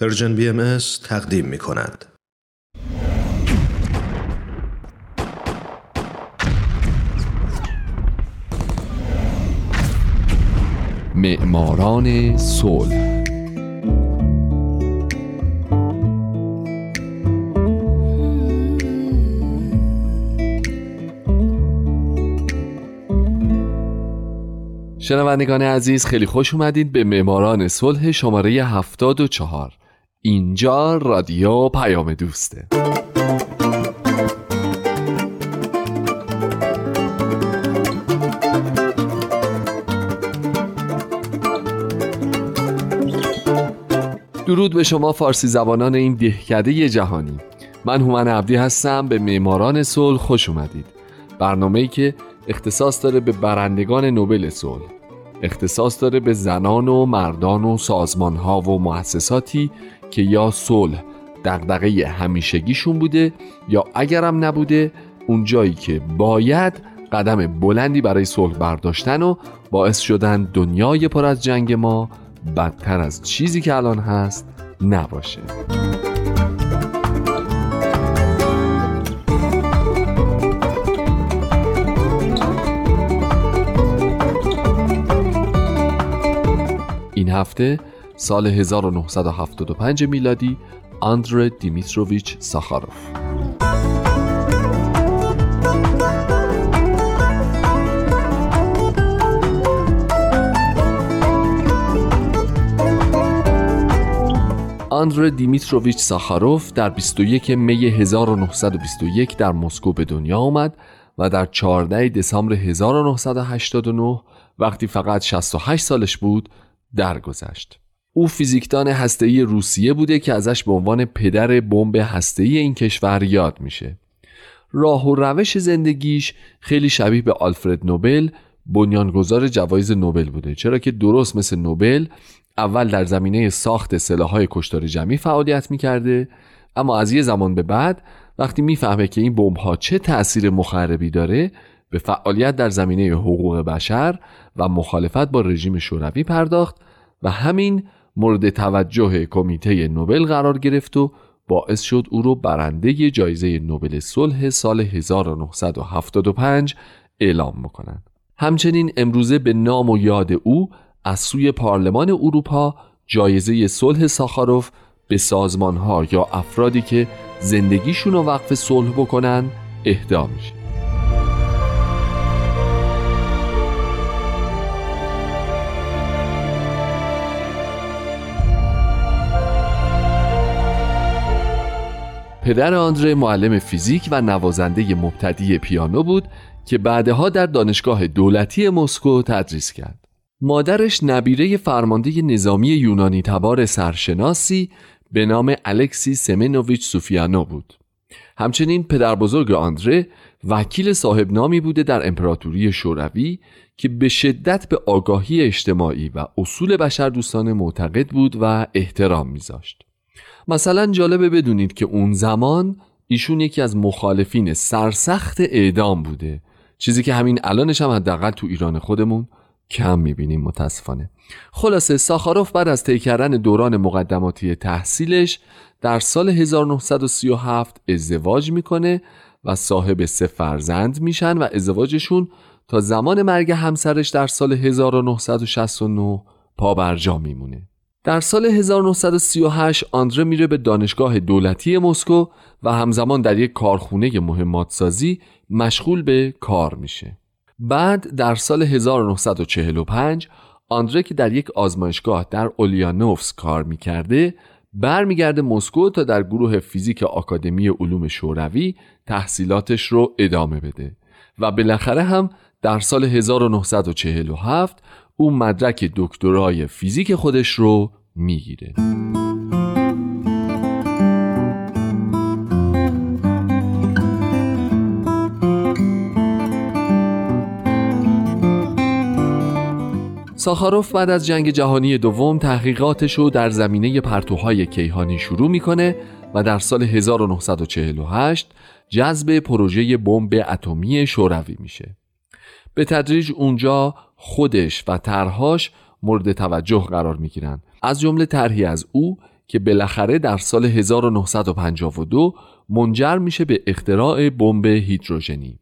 پرژن بی ام تقدیم می کند. معماران صلح شنوندگان عزیز خیلی خوش اومدید به معماران صلح شماره 74 اینجا رادیو پیام دوسته. درود به شما فارسی زبانان این دهکده جهانی. من هومن عبدی هستم به معماران صلح خوش اومدید. برنامه‌ای که اختصاص داره به برندگان نوبل صلح. اختصاص داره به زنان و مردان و سازمان ها و مؤسساتی که یا صلح دغدغه همیشگیشون بوده یا اگرم نبوده اون جایی که باید قدم بلندی برای صلح برداشتن و باعث شدن دنیای پر از جنگ ما بدتر از چیزی که الان هست نباشه. این هفته سال 1975 میلادی آندر دیمیتروویچ ساخاروف آندر دیمیتروویچ ساخاروف در 21 می 1921 در مسکو به دنیا آمد و در 14 دسامبر 1989 وقتی فقط 68 سالش بود درگذشت. او فیزیکدان هسته‌ای روسیه بوده که ازش به عنوان پدر بمب هسته‌ای این کشور یاد میشه. راه و روش زندگیش خیلی شبیه به آلفرد نوبل بنیانگذار جوایز نوبل بوده چرا که درست مثل نوبل اول در زمینه ساخت سلاح‌های کشتار جمعی فعالیت می‌کرده اما از یه زمان به بعد وقتی می‌فهمه که این بمب‌ها چه تأثیر مخربی داره به فعالیت در زمینه حقوق بشر و مخالفت با رژیم شوروی پرداخت و همین مورد توجه کمیته نوبل قرار گرفت و باعث شد او رو برنده جایزه نوبل صلح سال 1975 اعلام بکنند. همچنین امروزه به نام و یاد او از سوی پارلمان اروپا جایزه صلح ساخاروف به سازمان ها یا افرادی که زندگیشون رو وقف صلح بکنن اهدا میشه پدر آندره معلم فیزیک و نوازنده مبتدی پیانو بود که بعدها در دانشگاه دولتی مسکو تدریس کرد. مادرش نبیره فرمانده نظامی یونانی تبار سرشناسی به نام الکسی سمنوویچ سوفیانو بود. همچنین پدر بزرگ آندره وکیل صاحب نامی بوده در امپراتوری شوروی که به شدت به آگاهی اجتماعی و اصول بشر دوستانه معتقد بود و احترام میذاشت. مثلا جالبه بدونید که اون زمان ایشون یکی از مخالفین سرسخت اعدام بوده. چیزی که همین الانش هم حداقل تو ایران خودمون کم می‌بینیم متاسفانه. خلاصه ساخاروف بعد از طی کردن دوران مقدماتی تحصیلش در سال 1937 ازدواج می‌کنه و صاحب سه فرزند میشن و ازدواجشون تا زمان مرگ همسرش در سال 1969 پابرجا میمونه. در سال 1938 آندره میره به دانشگاه دولتی مسکو و همزمان در یک کارخونه مهمات سازی مشغول به کار میشه. بعد در سال 1945 آندره که در یک آزمایشگاه در اولیانوفس کار می‌کرده برمیگرده مسکو تا در گروه فیزیک آکادمی علوم شوروی تحصیلاتش رو ادامه بده و بالاخره هم در سال 1947 او مدرک دکترای فیزیک خودش رو می‌گیره ساخاروف بعد از جنگ جهانی دوم تحقیقاتش رو در زمینه پرتوهای کیهانی شروع می‌کنه و در سال 1948 جذب پروژه بمب اتمی شوروی میشه. به تدریج اونجا خودش و طرحهاش مورد توجه قرار می‌گیرند از جمله طرحی از او که بالاخره در سال 1952 منجر میشه به اختراع بمب هیدروژنی.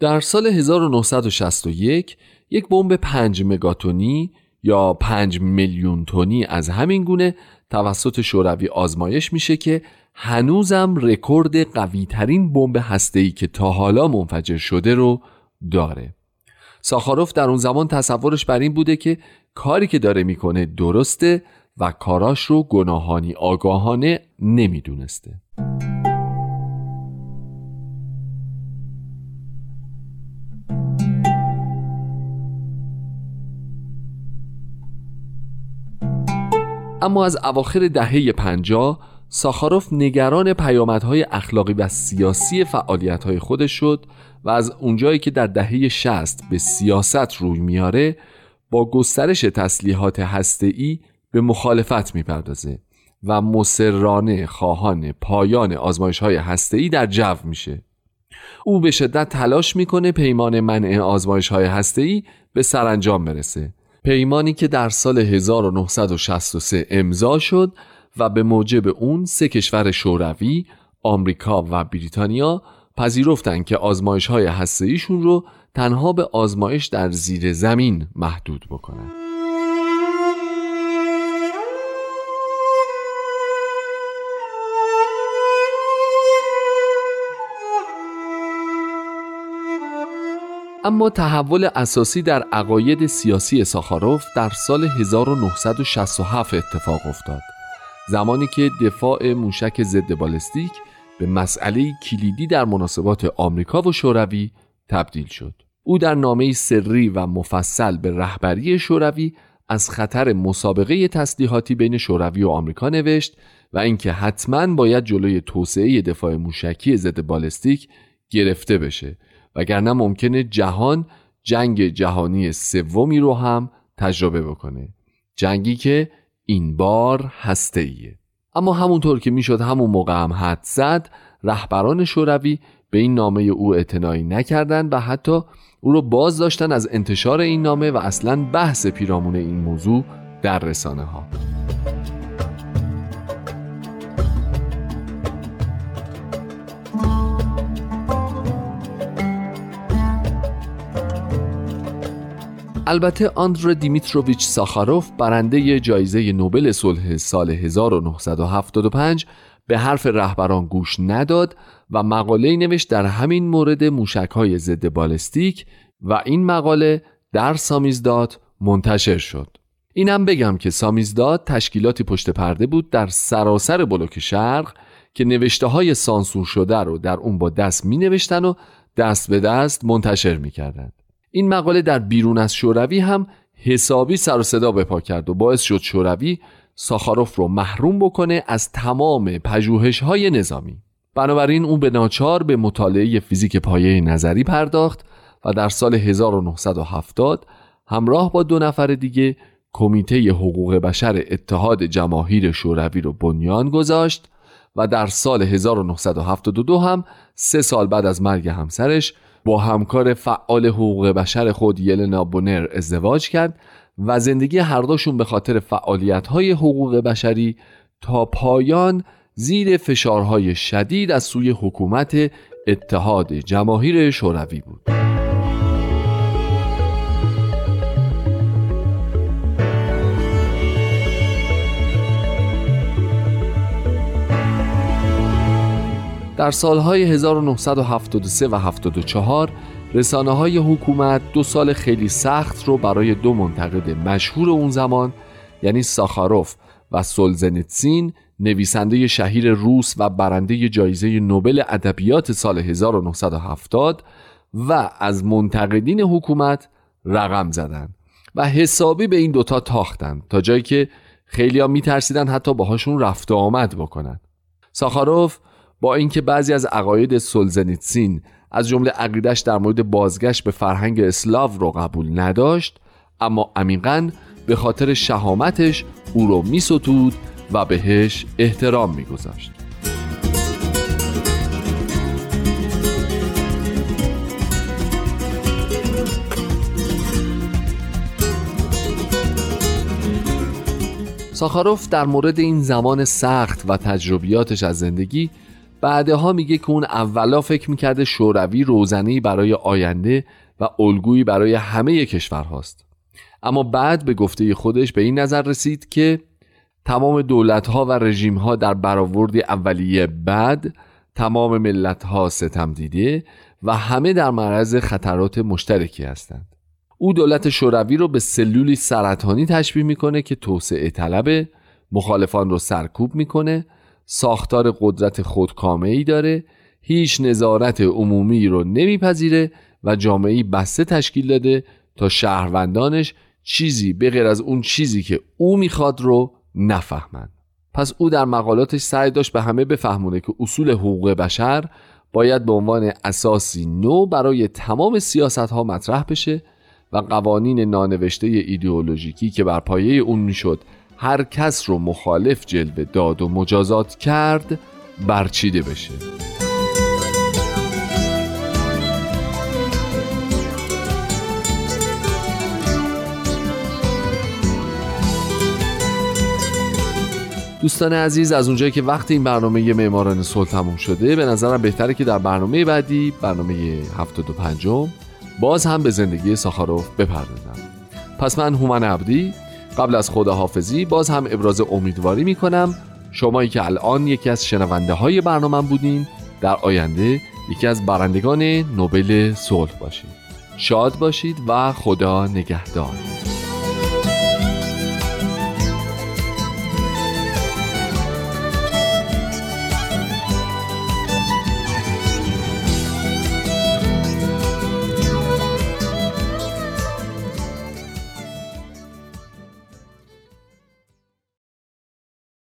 در سال 1961 یک بمب 5 مگاتونی یا 5 میلیون تونی از همین گونه توسط شوروی آزمایش میشه که هنوزم رکورد قوی ترین بمب هسته‌ای که تا حالا منفجر شده رو داره. ساخاروف در اون زمان تصورش بر این بوده که کاری که داره می‌کنه درسته و کاراش رو گناهانی آگاهانه نمی‌دونسته. اما از اواخر دهه پنجاه ساخاروف نگران پیامدهای اخلاقی و سیاسی فعالیتهای خودش شد و از اونجایی که در دهه 60 به سیاست روی میاره با گسترش تسلیحات هسته‌ای به مخالفت می‌پردازه و مسررانه خواهان پایان آزمایش های هسته‌ای در جو میشه. او به شدت تلاش می‌کنه پیمان منع آزمایش های هسته‌ای به سرانجام برسه. پیمانی که در سال 1963 امضا شد و به موجب اون سه کشور شوروی، آمریکا و بریتانیا پذیرفتند که آزمایش های هسته‌ایشون رو تنها به آزمایش در زیر زمین محدود بکنند. اما تحول اساسی در عقاید سیاسی ساخاروف در سال 1967 اتفاق افتاد زمانی که دفاع موشک ضد بالستیک به مسئله کلیدی در مناسبات آمریکا و شوروی تبدیل شد او در نامه سری و مفصل به رهبری شوروی از خطر مسابقه تسلیحاتی بین شوروی و آمریکا نوشت و اینکه حتما باید جلوی توسعه دفاع موشکی ضد بالستیک گرفته بشه وگرنه ممکنه جهان جنگ جهانی سومی رو هم تجربه بکنه جنگی که این بار هسته ایه. اما همونطور که می‌شد همون موقع هم حد زد رهبران شوروی به این نامه او اعتنایی نکردند و حتی او رو باز داشتن از انتشار این نامه و اصلا بحث پیرامون این موضوع در رسانه ها البته آندر دیمیتروویچ ساخاروف برنده جایزه نوبل صلح سال 1975 به حرف رهبران گوش نداد و مقاله نوشت در همین مورد موشک های ضد بالستیک و این مقاله در سامیزداد منتشر شد اینم بگم که سامیزداد تشکیلاتی پشت پرده بود در سراسر بلوک شرق که نوشته های سانسور شده رو در اون با دست می نوشتن و دست به دست منتشر می کردن. این مقاله در بیرون از شوروی هم حسابی سر و صدا بپا کرد و باعث شد شوروی ساخاروف رو محروم بکنه از تمام پژوهش های نظامی بنابراین او به ناچار به مطالعه فیزیک پایه نظری پرداخت و در سال 1970 همراه با دو نفر دیگه کمیته حقوق بشر اتحاد جماهیر شوروی رو بنیان گذاشت و در سال 1972 هم سه سال بعد از مرگ همسرش با همکار فعال حقوق بشر خود یلنا بونر ازدواج کرد و زندگی هر دوشون به خاطر فعالیت های حقوق بشری تا پایان زیر فشارهای شدید از سوی حکومت اتحاد جماهیر شوروی بود. در سالهای 1973 و 74 رسانه های حکومت دو سال خیلی سخت رو برای دو منتقد مشهور اون زمان یعنی ساخاروف و سولزنیتسین نویسنده شهیر روس و برنده جایزه نوبل ادبیات سال 1970 و از منتقدین حکومت رقم زدن و حسابی به این دوتا تاختن تا جایی که خیلی ها میترسیدن حتی باهاشون رفت آمد بکنن. ساخاروف با اینکه بعضی از عقاید سولزنیتسین از جمله عقیدش در مورد بازگشت به فرهنگ اسلاو رو قبول نداشت اما عمیقا به خاطر شهامتش او رو میستود و بهش احترام میگذاشت. ساخاروف در مورد این زمان سخت و تجربیاتش از زندگی بعدها میگه که اون اولا فکر می‌کرده شوروی روزنی برای آینده و الگویی برای همه کشورهاست. اما بعد به گفته خودش به این نظر رسید که تمام دولتها و رژیمها در برآورد اولیه بعد تمام ملتها ستم دیده و همه در معرض خطرات مشترکی هستند. او دولت شوروی رو به سلولی سرطانی تشبیه می‌کنه که توسعه طلبه مخالفان رو سرکوب می‌کنه ساختار قدرت خودکامه ای داره هیچ نظارت عمومی رو نمیپذیره و جامعه بسته تشکیل داده تا شهروندانش چیزی به غیر از اون چیزی که او می‌خواد رو نفهمند. پس او در مقالاتش سعی داشت به همه بفهمونه که اصول حقوق بشر باید به عنوان اساسی نو برای تمام سیاست ها مطرح بشه و قوانین نانوشته ایدئولوژیکی که بر پایه اون می‌شد هر کس رو مخالف جلوه داد و مجازات کرد برچیده بشه. دوستان عزیز از اونجایی که وقت این برنامه معماران صلح تموم شده به نظرم بهتره که در برنامه بعدی برنامه 75 باز هم به زندگی ساخاروف بپردازم. پس من هومن عبدی قبل از خداحافظی باز هم ابراز امیدواری می کنم شمایی که الان یکی از شنونده های برنامه بودین در آینده یکی از برندگان نوبل صلح باشید شاد باشید و خدا نگهدار.